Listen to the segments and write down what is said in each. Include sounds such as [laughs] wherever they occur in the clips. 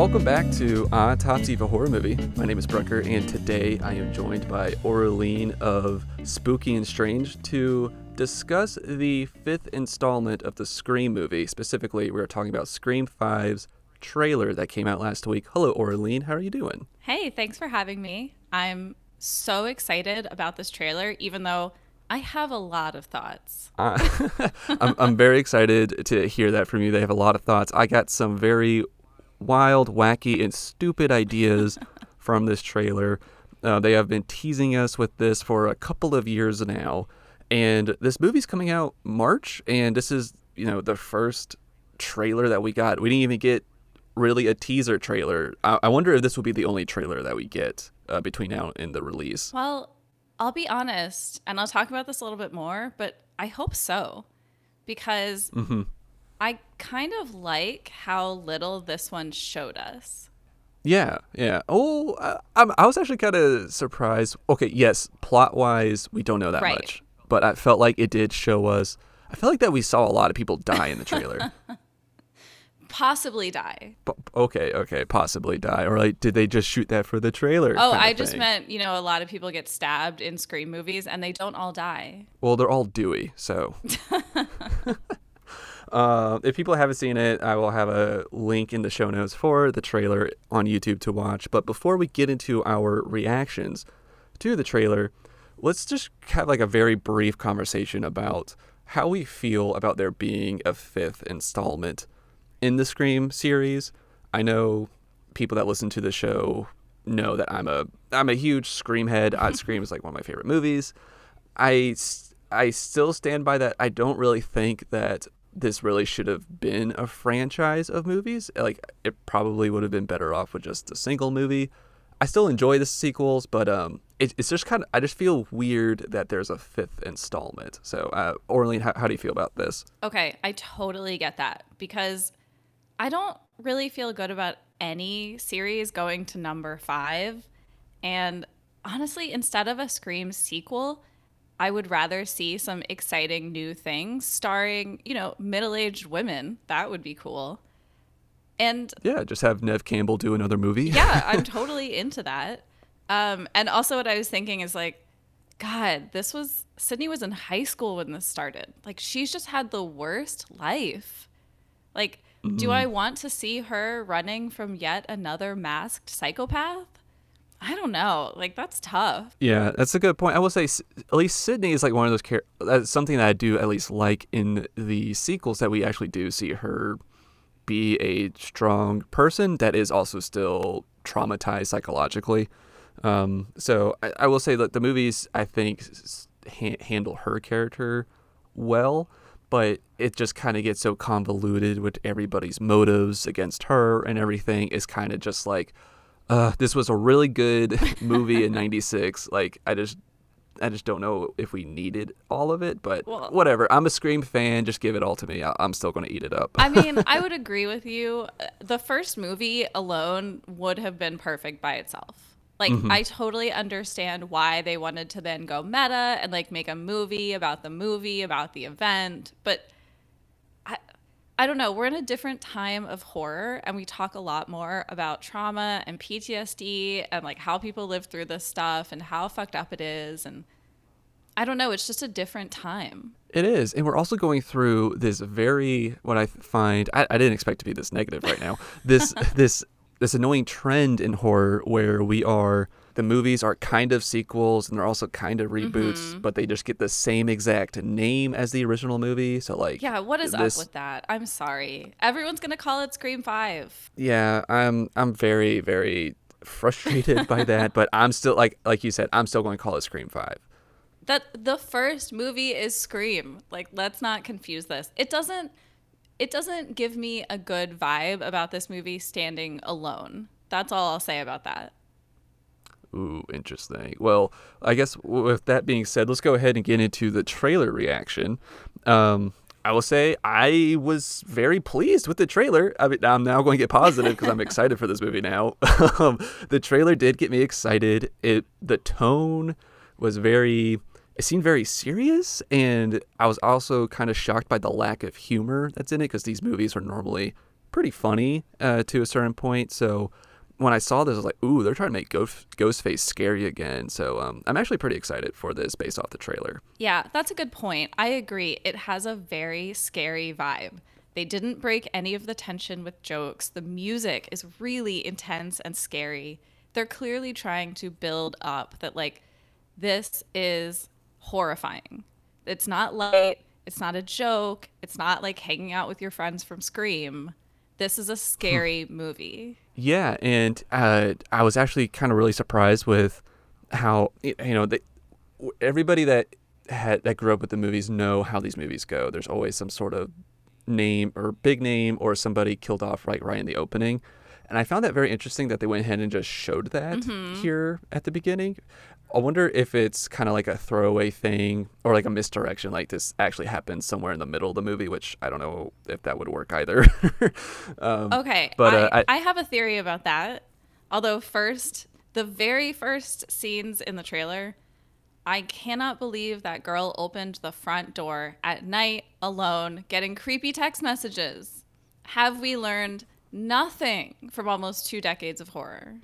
Welcome back to Autopsy of a Horror Movie. My name is Brucker, and today I am joined by Orlean of Spooky and Strange to discuss the fifth installment of the Scream movie. Specifically, we are talking about Scream 5's trailer that came out last week. Hello, Orlean. How are you doing? Hey, thanks for having me. I'm so excited about this trailer, even though I have a lot of thoughts. Uh, [laughs] I'm, I'm very excited to hear that from you. They have a lot of thoughts. I got some very wild, wacky, and stupid ideas [laughs] from this trailer. Uh, they have been teasing us with this for a couple of years now. And this movie's coming out March, and this is, you know, the first trailer that we got. We didn't even get really a teaser trailer. I, I wonder if this will be the only trailer that we get uh, between now and the release. Well, I'll be honest, and I'll talk about this a little bit more, but I hope so because Mm-hmm. I kind of like how little this one showed us. Yeah, yeah. Oh, uh, I'm, I was actually kind of surprised. Okay, yes, plot wise, we don't know that Right. much, but I felt like it did show us. I felt like that we saw a lot of people die in the trailer. [laughs] Possibly die. P- okay, okay, possibly die, or like, did they just shoot that for the trailer? Oh, I just thing? meant, you know, a lot of people get stabbed in Scream movies and they don't all die. Well, they're all dewy, so. [laughs] Uh, if people haven't seen it, I will have a link in the show notes for the trailer on YouTube to watch. But before we get into our reactions to the trailer, let's just have like a very brief conversation about how we feel about there being a fifth installment in the Scream series. I know people that listen to the show know that I'm a I'm a huge Scream head. I, [laughs] Scream is like one of my favorite movies. I I still stand by that. I don't really think that this really should have been a franchise of movies. Like it probably would have been better off with just a single movie. I still enjoy the sequels, but um, it, it's just kind of I just feel weird that there's a fifth installment. So, uh, Orlean, how, how do you feel about this? Okay, I totally get that because I don't really feel good about any series going to number five. And honestly, instead of a Scream sequel, I would rather see some exciting new things starring, you know, middle aged women. That would be cool. And Yeah, just have Neve Campbell do another movie. yeah, [laughs] I'm totally into that. Um, and also, what I was thinking is like, God, this was Sidney was in high school when this started. Like, she's just had the worst life. Like, do I want to see her running from yet another masked psychopath? I don't know. Like, that's tough. Yeah, that's a good point. I will say, at least Sidney is like one of those characters. That's something that I do at least like in the sequels that we actually do see her be a strong person that is also still traumatized psychologically. Um, so I, I will say that the movies I think ha- handle her character well, but it just kind of gets so convoluted with everybody's motives against her and everything. Is kind of just like, uh, this was a really good [laughs] movie in '96. Like I just. I just don't know if we needed all of it, but Well- whatever. I'm a Scream fan. Just give it all to me. I- I'm still going to eat it up. I mean, [laughs] I would agree with you. The first movie alone would have been perfect by itself. Like, I totally understand why they wanted to then go meta and like make a movie about the movie, about the event. But I, I don't know. We're in a different time of horror, and we talk a lot more about trauma and PTSD and like how people live through this stuff and how fucked up it is. And I don't know. It's just a different time. It is, and we're also going through this very what I find I, I didn't expect to be this negative right now. This [laughs] this this annoying trend in horror where we are the movies are kind of sequels and they're also kind of reboots, Mm-hmm. but they just get the same exact name as the original movie. So like Yeah, what is this, up with that? I'm sorry. Everyone's gonna call it Scream Five. Yeah, I'm I'm very very frustrated by that, [laughs] but I'm still like like you said, I'm still going to call it Scream Five. That the first movie is Scream. Like, let's not confuse this. It doesn't. It doesn't give me a good vibe about this movie standing alone. That's all I'll say about that. Ooh, interesting. Well, I guess with that being said, let's go ahead and get into the trailer reaction. Um, I will say I was very pleased with the trailer. I mean, I'm now going to get positive because I'm excited for this movie now. [laughs] um, the trailer did get me excited. It the tone was very. It seemed very serious, and I was also kind of shocked by the lack of humor that's in it because these movies are normally pretty funny uh, to a certain point. So when I saw this, I was like, "Ooh, they're trying to make Ghost Ghostface scary again." So um, I'm actually pretty excited for this based off the trailer. Yeah, that's a good point. I agree. It has a very scary vibe. They didn't break any of the tension with jokes. The music is really intense and scary. They're clearly trying to build up that like this is horrifying. It's not light. It's not a joke. It's not like hanging out with your friends from Scream. This is a scary [laughs] movie. Yeah, and uh, I was actually kind of really surprised with how you know they, everybody that had that grew up with the movies know how these movies go. There's always some sort of name or big name or somebody killed off right right in the opening. And I found that very interesting that they went ahead and just showed that mm-hmm. here at the beginning. I wonder if it's kind of like a throwaway thing or like a misdirection, like this actually happens somewhere in the middle of the movie, which I don't know if that would work either. [laughs] um, okay, but uh, I, I, I have a theory about that. Although first, the very first scenes in the trailer, I cannot believe that girl opened the front door at night alone, getting creepy text messages. Have we learned nothing from almost two decades of horror.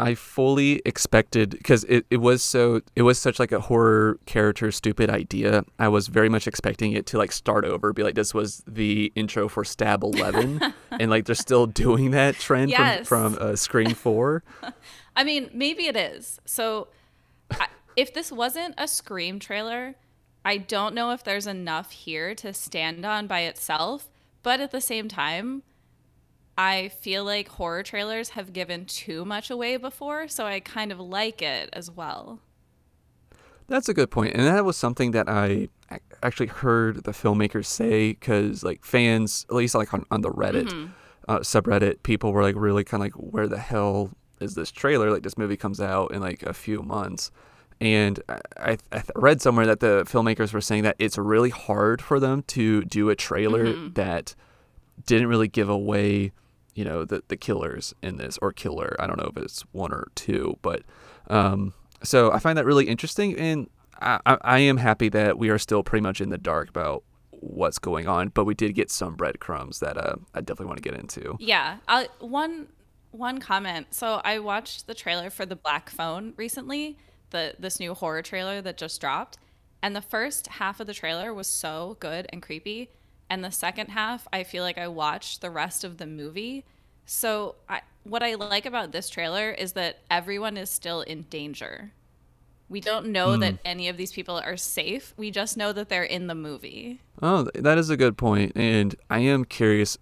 I fully expected because it, it was so it was such like a horror character stupid idea. I was very much expecting it to like start over, be like this was the intro for Stab Eleven, [laughs] and like they're still doing that trend yes. from from uh, Scream Four. [laughs] I mean, maybe it is. So, I, if this wasn't a Scream trailer, I don't know if there's enough here to stand on by itself. But at the same time, I feel like horror trailers have given too much away before, so I kind of like it as well. That's a good point. and that was something that I actually heard the filmmakers say because like fans, at least like on, on the Reddit mm-hmm. uh, subreddit, people were like really kind of like, where the hell is this trailer? Like this movie comes out in like a few months. And I, I read somewhere that the filmmakers were saying that it's really hard for them to do a trailer mm-hmm. that didn't really give away you know the the killers in this or killer. I don't know if it's one or two, but um, so I find that really interesting, and I, I am happy that we are still pretty much in the dark about what's going on, but we did get some breadcrumbs that uh, I definitely want to get into. Yeah, uh, one one comment. So I watched the trailer for the Black Phone recently, the this new horror trailer that just dropped, and the first half of the trailer was so good and creepy and the second half i feel like i watched the rest of the movie so I, what i like about this trailer is that everyone is still in danger we don't know mm. that any of these people are safe we just know that they're in the movie oh that is a good point. point and i am curious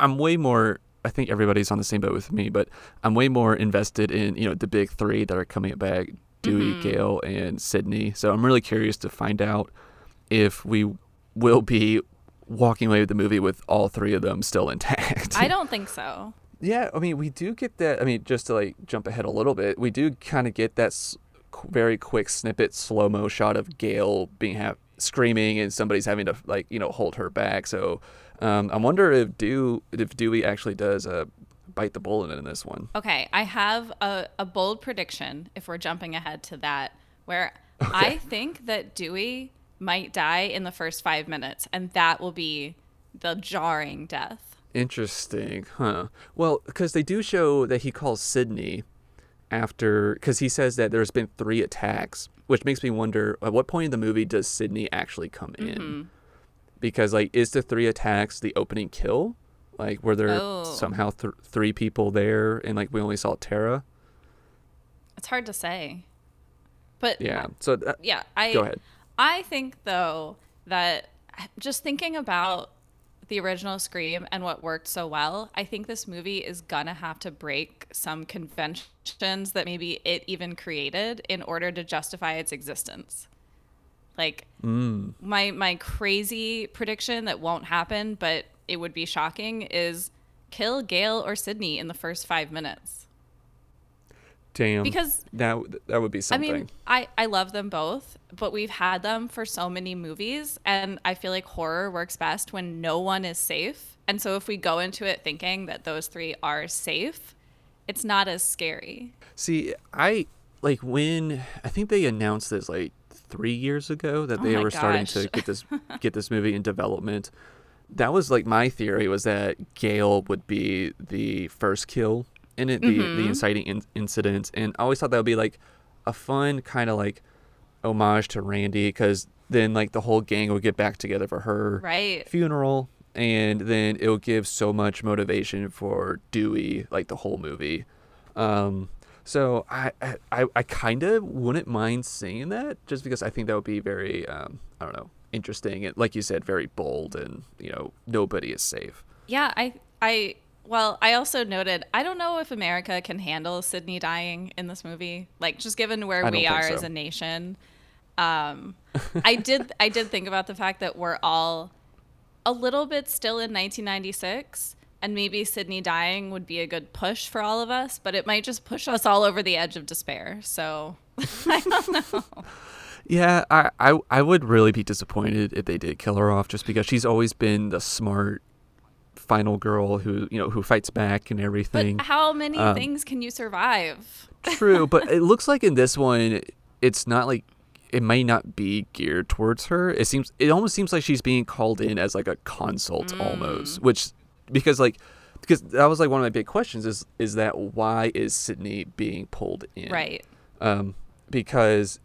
i'm way more I think everybody's on the same boat with me, but I'm way more invested in you know the big three that are coming back: Dewey, mm-hmm. Gale, and Sidney. So I'm really curious to find out if we will be walking away with the movie with all three of them still intact. I [laughs] don't think so. Yeah, I mean, we do get that. I mean, just to like jump ahead a little bit, we do kind of get that s- very quick snippet, slow mo shot of Gale being ha- screaming and somebody's having to like you know hold her back. So um, I wonder if do if Dewey actually does uh, bite the bullet in this one. Okay, I have a, a bold prediction. If we're jumping ahead to that, where [laughs] okay. I think that Dewey might die in the first five minutes, and that will be the jarring death. Interesting, huh? Well, because they do show that he calls Sidney after, because he says that there's been three attacks, which makes me wonder at what point in the movie does Sidney actually come in? Mm-hmm. Because, like, is the three attacks the opening kill? Like, were there oh. somehow th- three people there and, like, we only saw Tara? It's hard to say. But yeah, so that, yeah, I go ahead. I think though that just thinking about the original Scream and what worked so well, I think this movie is gonna have to break some conventions that maybe it even created in order to justify its existence. Like mm. my my crazy prediction that won't happen, but it would be shocking is kill Gale or Sidney in the first five minutes. Damn. Because that that would be something. I mean, I I love them both, but we've had them for so many movies, and I feel like horror works best when no one is safe. And so if we go into it thinking that those three are safe, it's not as scary. See, I like when I think they announced this like three years ago that oh they were gosh. starting to get this [laughs] get this movie in development. that was like my theory was that Gale would be the first kill in it, the Mm-hmm. the inciting in- incident, and I always thought that would be like a fun kind of like homage to Randy because then like the whole gang would get back together for her Right. funeral, and then it'll give so much motivation for Dewey like the whole movie. Um, so I I, I- I kind of wouldn't mind seeing that just because I think that would be very um, I don't know interesting and like you said very bold and you know nobody is safe. Yeah, I I well, I also noted I don't know if America can handle Sidney dying in this movie. Like just given where we are think as a nation. Um I did I did think about the fact that we're all a little bit still in 1996 and maybe Sidney dying would be a good push for all of us, but it might just push us all over the edge of despair. So [laughs] I don't know. Yeah, I, I I would really be disappointed if they did kill her off just because she's always been the smart final girl who you know who fights back and everything. But how many Um, things can you survive? True, but [laughs] it looks like in this one, it's not like it may not be geared towards her. It seems it almost seems like she's being called in as like a consult almost, which because like because that was like one of my big questions is is that why is Sidney being pulled in? Right. Um, because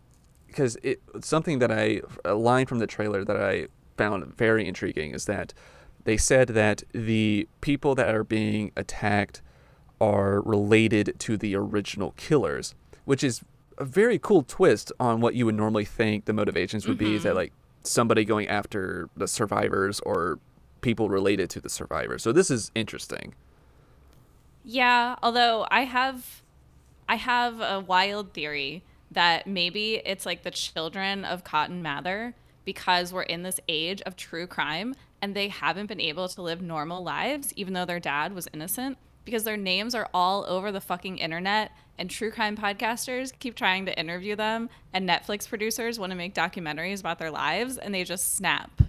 because it something that I a line from the trailer that I found very intriguing is that they said that the people that are being attacked are related to the original killers, which is a very cool twist on what you would normally think the motivations would be. Is that mm-hmm. like somebody going after the survivors or people related to the survivors? So this is interesting. Yeah, although I have I have a wild theory that maybe it's like the children of Cotton Mather because we're in this age of true crime and they haven't been able to live normal lives even though their dad was innocent because their names are all over the fucking internet and true crime podcasters keep trying to interview them and Netflix producers want to make documentaries about their lives and they just snap.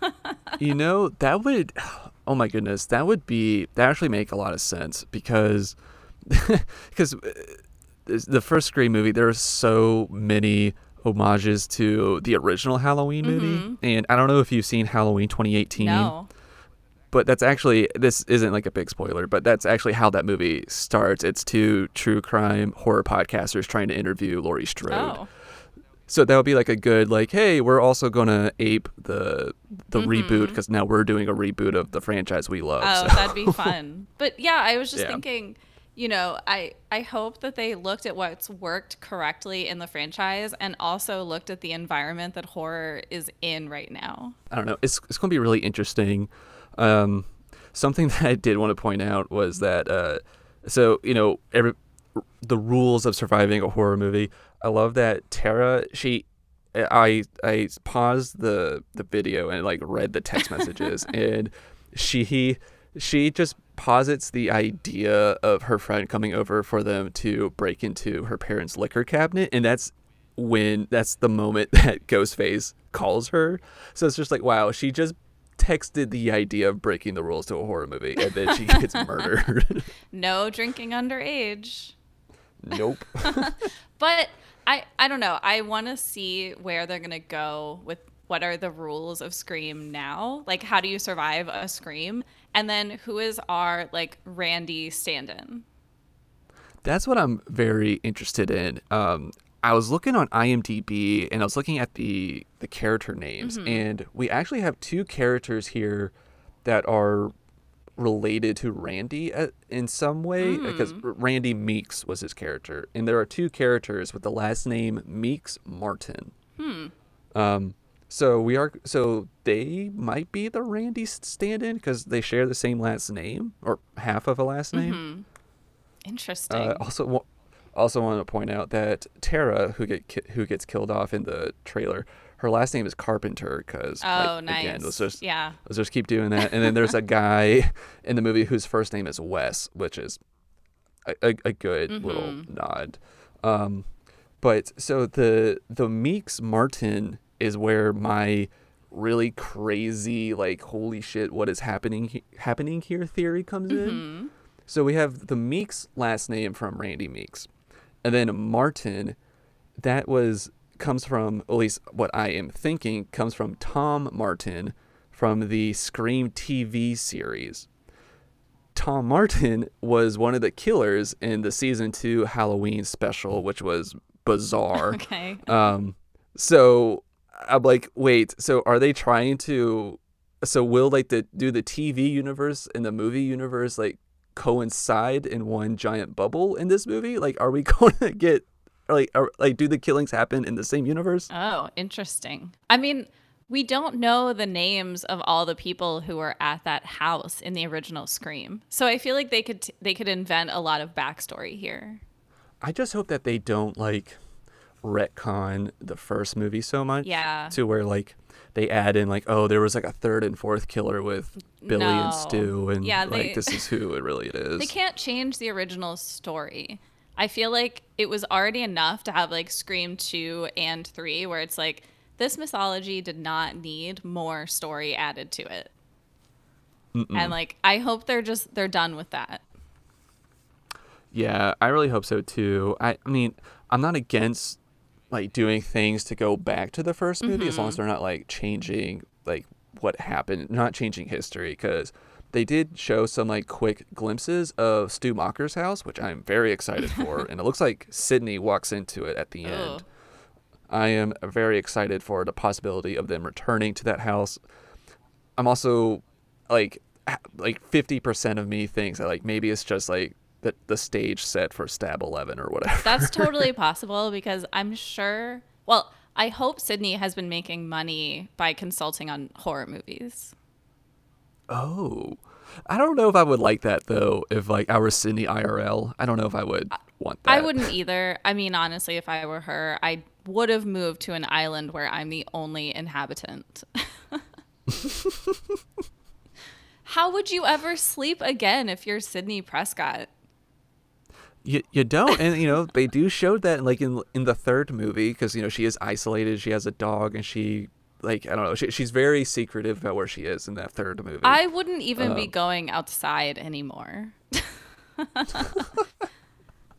[laughs] you know that would oh my goodness that would be that actually make a lot of sense because [laughs] because uh, the first scream movie there are so many homages to the original halloween movie mm-hmm. and i don't know if you've seen halloween 2018 No. but that's actually this isn't like a big spoiler but that's actually how that movie starts it's two true crime horror podcasters trying to interview laurie strode Oh. so that would be like a good like, hey, we're also gonna ape the the mm-hmm. reboot because now we're doing a reboot of the franchise we love. Oh, so. that'd be [laughs] fun. But yeah, I was just Yeah. thinking, you know, I I hope that they looked at what's worked correctly in the franchise and also looked at the environment that horror is in right now. I don't know. It's it's gonna be really interesting. Um, something [laughs] that I did want to point out was that uh, so you know every the rules of surviving a horror movie. I love that Tara she. I I paused the the video and like read the text messages [laughs] and she he she just posits the idea of her friend coming over for them to break into her parents' liquor cabinet and that's when that's the moment [laughs] that Ghostface calls her. So it's just like, wow, she just texted the idea of breaking the rules to a horror movie and then she gets [laughs] murdered. [laughs] No drinking underage. nope. But I I don't know. I want to see where they're to go with what are the rules of Scream now? Like how do you survive a Scream? And then who is our like Randy stand-in? That's what I'm very interested in. Um, I was looking on IMDb and I was looking at the the character names, and we actually have two characters here that are related to Randy in some way because Randy Meeks was his character, and there are two characters with the last name Meeks Martin. Hmm. Um, so we are so they might be the Randy stand-in because they share the same last name or half of a last name. Interesting. Uh, also, also want to point out that Tara, who get ki- who gets killed off in the trailer, her last name is Carpenter because oh, again, nice. let's just yeah. let's just keep doing that. And then there's a guy in the movie whose first name is Wes, which is a, a, a good little Mm-hmm. nod. Um, but so the the Meeks Martin is where my really crazy like holy shit what is happening he- happening here theory comes Mm-hmm. in. So we have the Meeks last name from Randy Meeks. And then Martin, that was comes from at least what I am thinking comes from Tom Martin from the Scream TV series. Tom Martin was one of the killers in the season two Halloween special, which was bizarre. [laughs] Okay. Um, so I'm like, wait, so are they trying to? So will like the do the TV universe and the movie universe like coincide in one giant bubble in this movie? Like, are we [laughs] going to get like are, like do the killings happen in the same universe? Oh, interesting. I mean, we don't know the names of all the people who were at that house in the original Scream. So I feel like they could t- they could invent a lot of backstory here. I just hope that they don't like retcon the first movie so much. Yeah. To where like they add in like, oh, there was like a third and fourth killer with Billy No. and Stu, and Yeah, like this is who it really [laughs] is. They can't change the original story. I feel like it was already enough to have like Scream 2 and 3 where it's like this mythology did not need more story added to it. And like I hope they're just they're done with that. Yeah, I really hope so too. I, I mean, I'm not against like doing things to go back to the 1st movie as long as Mm-hmm. they're not like changing like what happened, not changing history because they did show some like quick glimpses of Stu Macher's house, which I'm very excited for, [laughs] and it looks like Sidney walks into it at the Ugh. end. I am very excited for the possibility of them returning to that house. I'm also like like 50% of me thinks that like maybe it's just like the, the stage set for Stab 11 or whatever. That's [laughs] totally possible because I'm sure well, I hope Sidney has been making money by consulting on horror movies. oh. I don't know if I would like that though if like I were Sidney IRL. I don't know if I would want that. I wouldn't either. I mean, honestly, if I were her, I would have moved to an island where I'm the only inhabitant. [laughs] [laughs] How would you ever sleep again if you're Sidney Prescott? You, you don't and you know they do show that like in in the third movie because you know she is isolated she has a dog and she like I don't know she, she's very secretive about where she is in that third movie I wouldn't even be Um. going outside anymore. [laughs]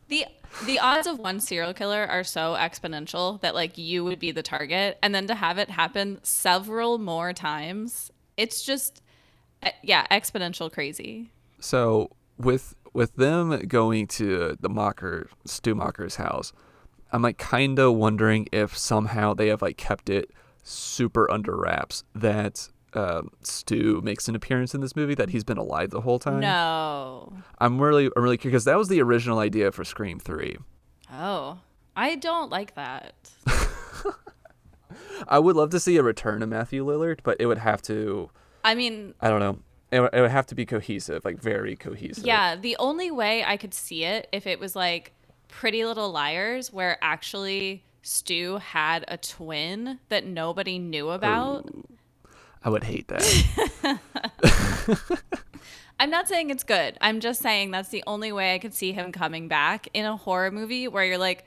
the the odds of one serial killer are so exponential that like you would be the target and then to have it happen several more times, it's just eh, yeah, exponential crazy. So with with them going to the Macher Stu Macher's house, I'm like kind of wondering if somehow they have like kept it super under wraps that um, Stu makes an appearance in this movie that he's been alive the whole time. No. I'm really I'm really curious because that was the original idea for Scream Three. Oh. I don't like that. [laughs] I would love to see a return of Matthew Lillard, but it would have to I mean, I don't know. It, would- it would have to be cohesive, like very cohesive. yeah, the only way I could see it if it was like Pretty Little Liars where actually Stu had a twin that nobody knew about. I would hate that. [laughs] I'm not saying it's good. I'm just saying that's the only way I could see him coming back in a horror movie where you're like,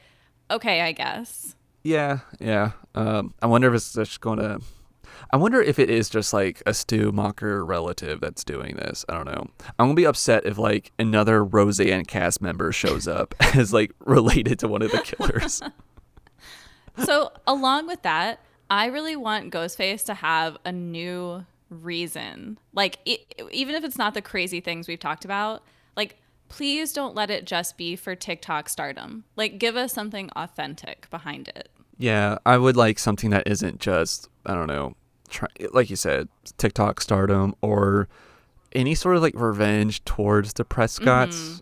okay, I guess. Yeah, yeah. Um, I wonder if it's just going to. I wonder if it is just like a Stu Macher relative that's doing this. I don't know. I'm gonna be upset if like another Roseanne cast member shows up [laughs] as like related to one of the killers. [laughs] So, along with that, I really want Ghostface to have a new reason. Like, it, even if it's not the crazy things we've talked about, like, please don't let it just be for TikTok stardom. Like, give us something authentic behind it. yeah, I would like something that isn't just I don't know, try, like you said, TikTok stardom or any sort of like revenge towards the Prescotts. Mm-hmm.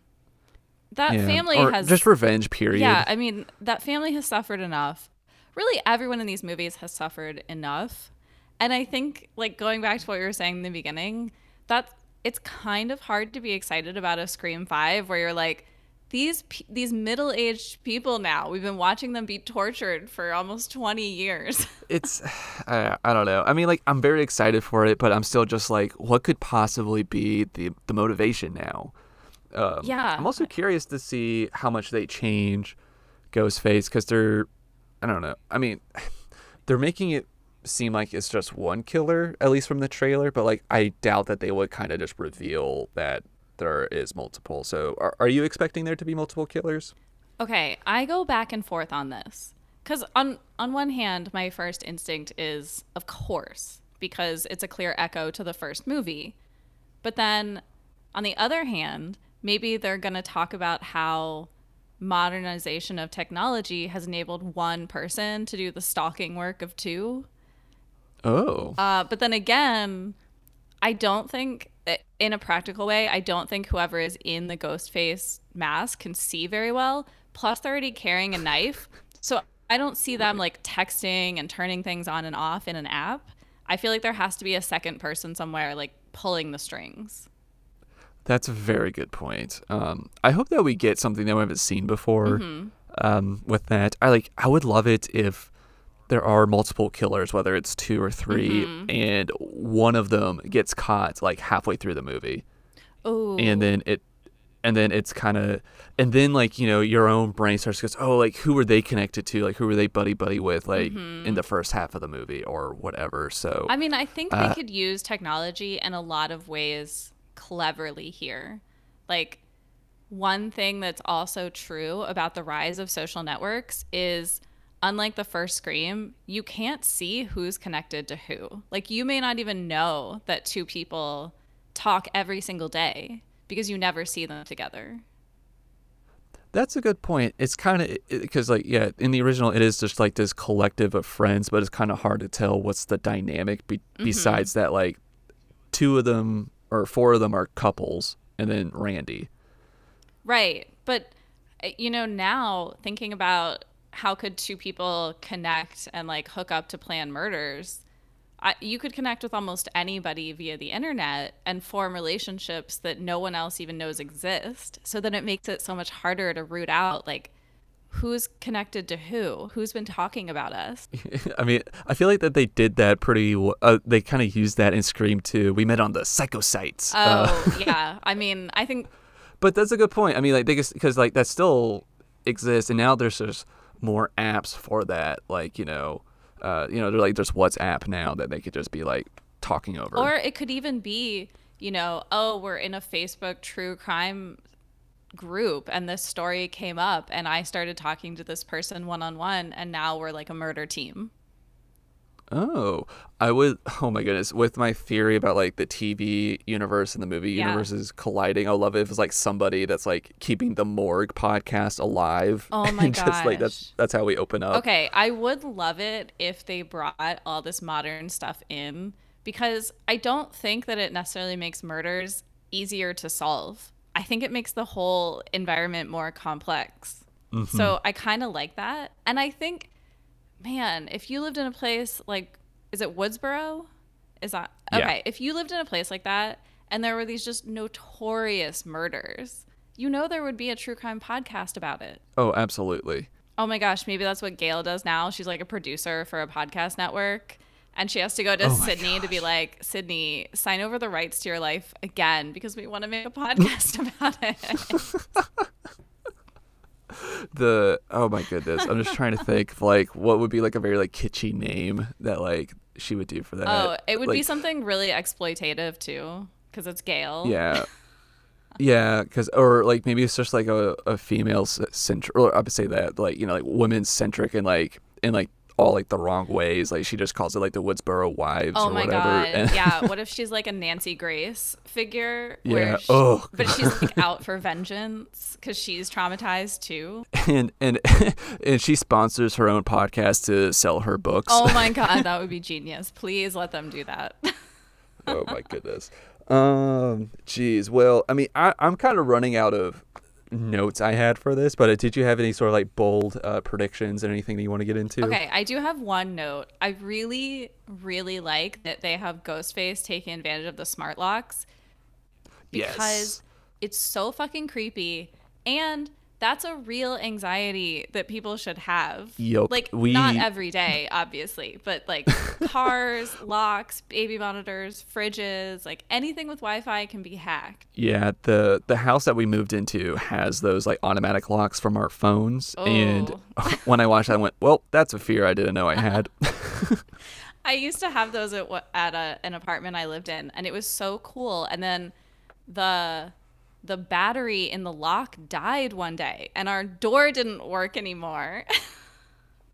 That Yeah. family or has. just revenge. Period. Yeah, I mean, that family has suffered enough. Really, everyone in these movies has suffered enough. And I think, like, going back to what you were saying in the beginning, that it's kind of hard to be excited about a Scream 5 where you're like, these these middle-aged people now we've been watching them be tortured for almost 20 years. [laughs] It's I, I don't know. I mean like i'm very excited for it but i'm still just like what could possibly be the the motivation now? Um, Yeah. i'm also curious to see how much they change ghostface because they're i don't know. I mean [sighs] they're making it seem like it's just one killer at least from the trailer but like i doubt that they would kind of just reveal that there is multiple so are, are you expecting there to be multiple killers Okay, I go back and forth on this. Cuz on on one hand, my first instinct is of course because it's a clear echo to the first movie. But then on the other hand, maybe they're going to talk about how modernization of technology has enabled one person to do the stalking work of two. Oh. Uh, but then again, I don't think, in a practical way, I don't think whoever is in the ghost face mask can see very well. Plus, they're already carrying a knife. So I don't see them like texting and turning things on and off in an app. I feel like there has to be a second person somewhere like pulling the strings. That's a very good point. Um, I hope that we get something that we haven't seen before. Mm-hmm. Um, with that, I like. I would love it if there are multiple killers, whether it's two or 3 Mm-hmm. and one of them gets caught like halfway through the movie, Oh, and then it, and then it's kind of, and then like you know your own brain starts to go, oh, like who were they connected to? Like who were they buddy buddy with? Like in the first half of the movie or whatever. So Mm-hmm. I mean, I think Uh, they could use technology in a lot of ways cleverly here. Like, one thing that's also true about the rise of social networks is unlike the first Scream, you can't see who's connected to who. Like, you may not even know that two people talk every single day because you never see them together. That's a good point. It's kind of because, like, yeah, in the original, it is just like this collective of friends, but it's kind of hard to tell what's the dynamic. Be- Besides that, like, two of them or four of them are couples, and then Randy. Right. But uh, you know, now thinking about how could two people connect and like hook up to plan murders, I, you could connect with almost anybody via the internet and form relationships that no one else even knows exist. So then it makes it so much harder to root out like who's connected to who, who's been talking about us. [laughs] I mean, I feel like that they did that pretty. Uh, they kind of used that in Scream too. We met on the psycho sites. Uh, Oh, [laughs] yeah. I mean, I think But that's a good point. I mean, like because like that still exists, and now there's just more apps for that. Like you know, uh, you know, they're like there's WhatsApp now that they could just be like talking over. Or it could even be, you know, oh, we're in a Facebook true crime group and this story came up and I started talking to this person one on one and now we're like a murder team. Oh, I would. [laughs] Oh my goodness, with my theory about like the TV universe and the movie Yeah. universes colliding, I love it if it's like somebody that's like keeping the morgue podcast alive. Oh [laughs] my and just like that's gosh. that's how we open up. Okay, I would love it if they brought all this modern stuff in because I don't think that it necessarily makes murders easier to solve. I think it makes the whole environment more complex. Mm-hmm. So I kind of like that. And I think, man, if you lived in a place like, is it Woodsboro? Is that Yeah. okay? If you lived in a place like that and there were these just notorious murders, you know there would be a true crime podcast about it. Oh, absolutely. Oh my gosh, maybe that's what Gale does now. She's like a producer for a podcast network. And she has to go to Oh Sidney to be like, Sidney, sign over the rights to your life again because we want to make a [laughs] podcast about it. [laughs] the oh my goodness i'm just trying to think of like what would be like a very like kitschy name that like she would do for that oh, it would be something really exploitative too because it's Gale. yeah yeah because or like maybe it's just like a, a female centric or i would say that like you know like women centric and like and like all like the wrong ways like she just calls it like the woodsboro wives Oh or my whatever god! and yeah. [laughs] What if she's like a Nancy Grace figure? Yeah. Where she, Oh, but she's like out for vengeance because she's traumatized too. and and [laughs] and she sponsors her own podcast to sell her books Oh my [laughs] god, that would be genius. Please let them do that. oh my goodness. Um, geez. Well, I mean, I, I'm kind of running out of notes I had for this, but uh, did you have any sort of like bold uh, predictions and anything that you want to get into? Okay, I do have one note. I really, really like that they have Ghostface taking advantage of the smart locks because Yes. it's so fucking creepy and that's a real anxiety that people should have. Yup, Like we- not every day, obviously, but like [laughs] cars, locks, baby monitors, fridges, like anything with Wi-Fi can be hacked. Yeah, the the house that we moved into has those like automatic locks from our phones, and Oh. [laughs] when I watched that, I went, "Well, that's a fear I didn't know I had." [laughs] I used to have those at at a, an apartment I lived in, and it was so cool. And then the the battery in the lock died one day, and our door didn't work anymore.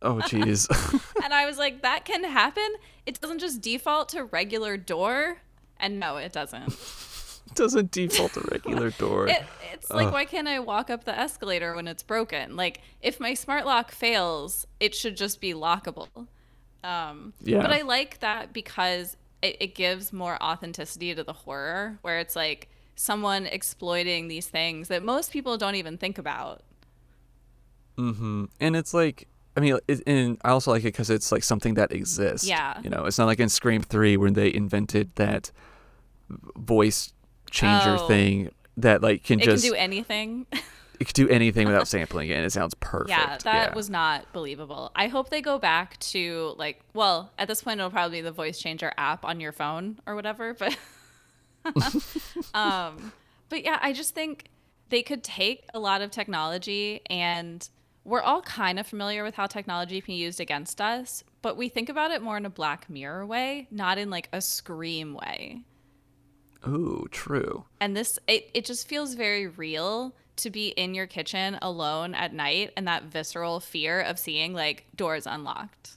Oh, jeez. [laughs] and I was like, that can happen. It doesn't just default to regular door. And no, it doesn't. [laughs] doesn't default to regular [laughs] door. It, it's like, why can't I walk up the escalator when it's broken? Like, if my smart lock fails, it should just be lockable. Um, Yeah. But I like that because it, it gives more authenticity to the horror, where it's like someone exploiting these things that most people don't even think about. Mm-hmm. And it's like, I mean, it, and I also like it because it's like something that exists. Yeah. You know, it's not like in Scream Three when they invented that voice changer Oh. thing that like can It just can do anything. it can do anything without [laughs] sampling it, and it sounds perfect. Yeah, that was not believable. I hope they go back to like, well, at this point it'll probably be the voice changer app on your phone or whatever, but [laughs] [laughs] um but yeah, I just think they could take a lot of technology and we're all kind of familiar with how technology can be used against us, but we think about it more in a black mirror way, not in like a scream way. Ooh, true. And this it, it just feels very real to be in your kitchen alone at night and that visceral fear of seeing like doors unlocked.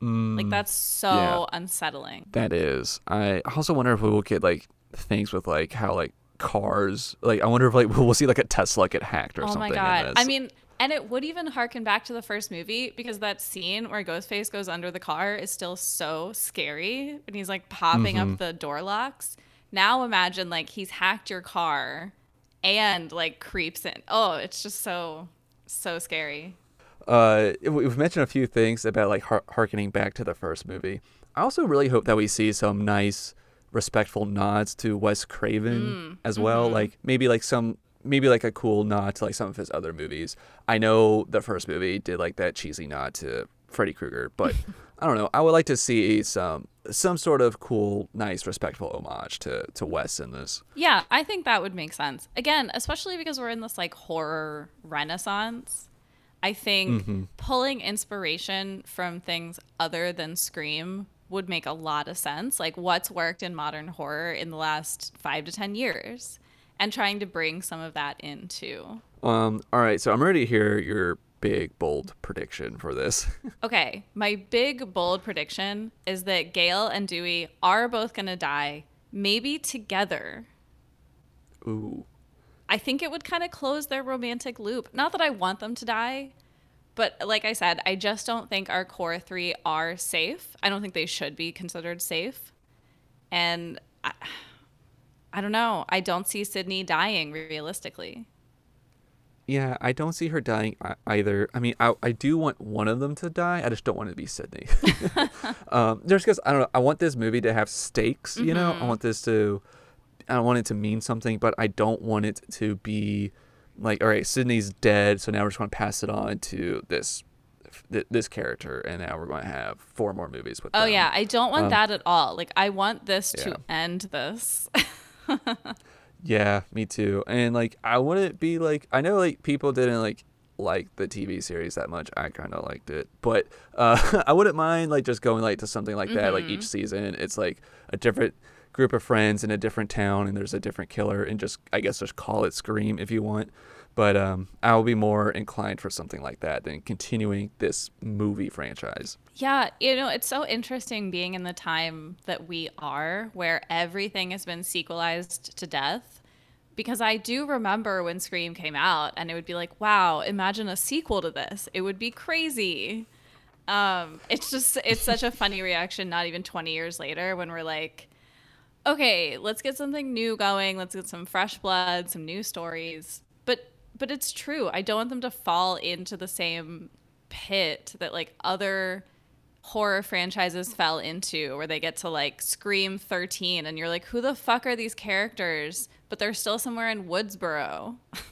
Like that's so Mm, yeah. unsettling. That is. I also wonder if we will get like things with like how like cars. Like I wonder if like [laughs] we'll see like a Tesla get hacked or Oh something. Oh my god. I mean, and it would even harken back to the first movie because that scene where Ghostface goes under the car is still so scary and he's like popping Mm-hmm. up the door locks. Now imagine like he's hacked your car and like creeps in. Oh, it's just so so scary. Uh, we've mentioned a few things about like harkening back to the first movie. I also really hope that we see some nice, respectful nods to Wes Craven Mm, as well. mm-hmm. Like maybe like some maybe like a cool nod to like some of his other movies. I know the first movie did like that cheesy nod to Freddy Krueger, but [laughs] I don't know. I would like to see some some sort of cool, nice, respectful homage to to Wes in this. Yeah, I think that would make sense. Again, especially because we're in this like horror renaissance. I think Mm-hmm. pulling inspiration from things other than Scream would make a lot of sense. Like what's worked in modern horror in the last five to 10 years and trying to bring some of that into. Um, all right, so I'm ready to hear your big bold prediction for this. [laughs] Okay, my big bold prediction is that Gale and Dewey are both going to die, maybe together. Ooh. I think it would kind of close their romantic loop. Not that I want them to die, but like I said, I just don't think our core three are safe. I don't think they should be considered safe. And I, I don't know. I don't see Sidney dying realistically. Yeah, I don't see her dying either. I mean, I, I do want one of them to die. I just don't want it to be Sidney. [laughs] um, just because I don't know. I want this movie to have stakes. You know, I want this to. I want it to mean something, but I don't want it to be like, all right, Sidney's dead, so now we're just going to pass it on to this th- this character, and now we're going to have four more movies with. Oh them. yeah, I don't want Um, that at all. Like I want this yeah. to end this. [laughs] Yeah, me too. And like I wouldn't be like I know like people didn't like like the TV series that much. I kind of liked it. But uh [laughs] I wouldn't mind like just going like to something like that like each season. It's like a different group of friends in a different town and there's a different killer and just I guess just call it Scream if you want. But um I will be more inclined for something like that than continuing this movie franchise. Yeah, you know, it's so interesting being in the time that we are where everything has been sequelized to death. Because I do remember when Scream came out and it would be like, wow, imagine a sequel to this. It would be crazy. Um, it's just, it's such a funny reaction, not even 20 years later, when we're like, okay, let's get something new going. Let's get some fresh blood, some new stories. But, but it's true. I don't want them to fall into the same pit that like other horror franchises fell into where they get to like Scream 13 and you're like who the fuck are these characters but they're still somewhere in Woodsboro. [laughs]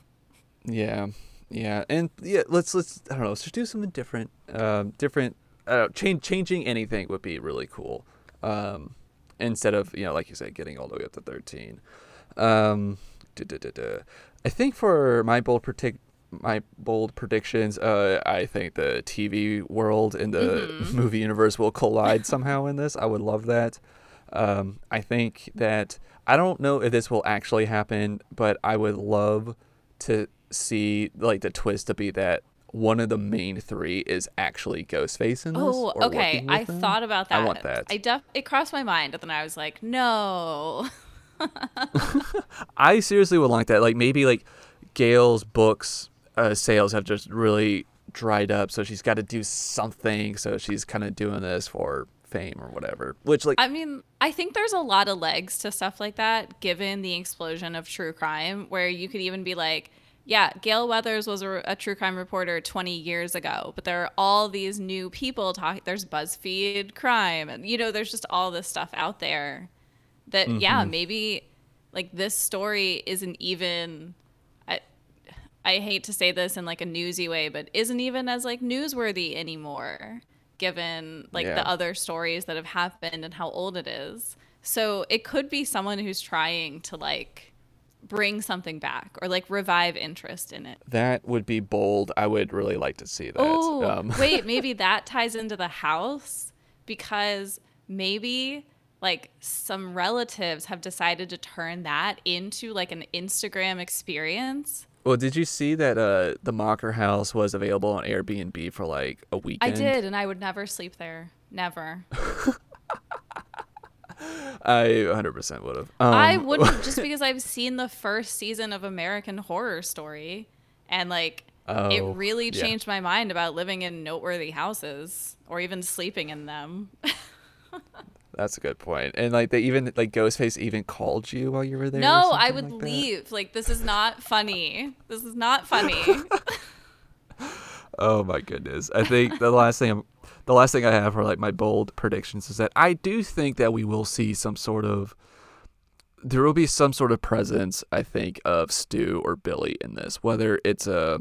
Yeah, yeah, and yeah, let's let's I don't know, let's just do something different. Um, different. Uh, change changing anything would be really cool. Um, instead of you know, like you said, getting all the way up to thirteen. Um. I think for my bold predict my bold predictions, uh, I think the TV world and the [laughs] movie universe will collide [laughs] somehow in this. I would love that. Um, I think that I don't know if this will actually happen, but I would love to see like the twist to be that one of the main three is actually Ghostface in this. Oh, okay. I him. thought about that. I want that. I def- it crossed my mind, and then I was like, no. [laughs] I seriously would like that. Like maybe like Gale's books uh, sales have just really dried up, so she's got to do something. So she's kind of doing this for fame or whatever. Which like I mean, I think there's a lot of legs to stuff like that, given the explosion of true crime, where you could even be like, yeah, Gale Weathers was a, a true crime reporter 20 years ago, but there are all these new people talking. There's BuzzFeed crime, and you know, there's just all this stuff out there that, yeah, mm-hmm. maybe like this story isn't even. I, I hate to say this in like a newsy way, but isn't even as like newsworthy anymore, given like Yeah. the other stories that have happened and how old it is. So it could be someone who's trying to like bring something back or like revive interest in it. that would be bold. I would really like to see that. Oh, Um, [laughs] wait, maybe that ties into the house because maybe like some relatives have decided to turn that into like an Instagram experience. well, did you see that uh, the Macher House was available on Airbnb for like a weekend? I did, and I would never sleep there. Never. [laughs] I 100% would have. Um, I wouldn't just [laughs] because I've seen the first season of American Horror Story and like it Oh, really yeah. changed my mind about living in noteworthy houses or even sleeping in them. [laughs] That's a good point. And like they even like Ghostface even called you while you were there. no, I would like leave. Like this is not funny. This is not funny. [laughs] Oh my goodness. I think the last thing I'm, the last thing I have for like my bold predictions is that I do think that we will see some sort of there will be some sort of presence, I think, of Stu or Billy in this, whether it's a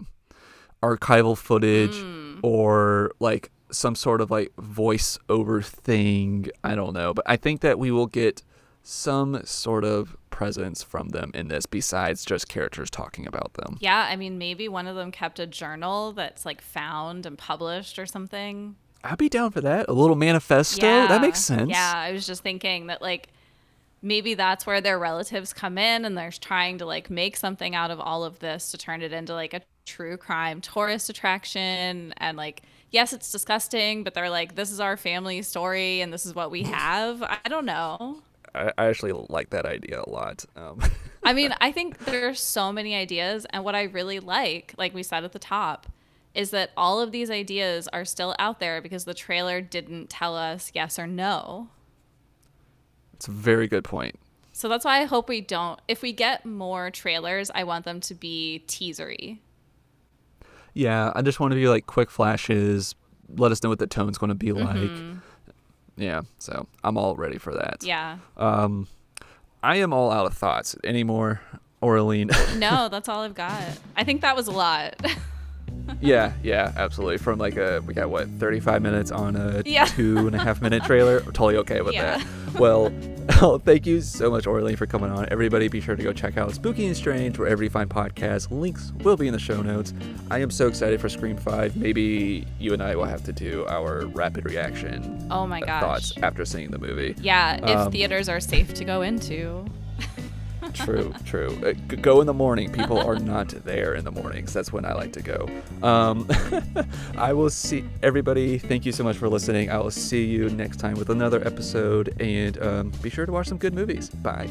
archival footage Hmm. or like some sort of like voiceover thing. I don't know, but I think that we will get some sort of presence from them in this besides just characters talking about them. yeah, I mean maybe one of them kept a journal that's like found and published or something. I'd be down for that. A little manifesto. That makes sense. Yeah, I was just thinking that like maybe that's where their relatives come in and they're trying to like make something out of all of this to turn it into like a true crime tourist attraction and like yes, it's disgusting, but they're like this is our family story and this is what we [laughs] have. I don't know. I, I actually like that idea a lot. Um, I mean, [laughs] I think there's so many ideas, and what I really like, like we said at the top, is that all of these ideas are still out there because the trailer didn't tell us yes or no. it's a very good point. So that's why I hope we don't. If we get more trailers, I want them to be teasery. Yeah, I just want to be like quick flashes. Let us know what the tone's going to be like. Yeah, so I'm all ready for that. Yeah. Um, I am all out of thoughts. Any more, Aureline? No, [laughs] that's all I've got. I think that was a lot. [laughs] yeah, yeah, absolutely. From like a, we got what, 35 minutes on a [laughs] Yeah. two and a half minute trailer. I'm [laughs] totally okay with Yeah. that. Well, [laughs] thank you so much, Aureline, for coming on. Everybody, be sure to go check out Spooky and Strange wherever you find podcasts. Links will be in the show notes. I am so excited for Scream 5. Maybe you and I will have to do our rapid reaction Oh my uh, gosh. thoughts after seeing the movie. Yeah, if Um, theaters are safe to go into. True, true. Uh, go in the morning. People are not there in the mornings. That's when I like to go. Um, [laughs] I will see everybody. Thank you so much for listening. I will see you next time with another episode. And um, be sure to watch some good movies. Bye.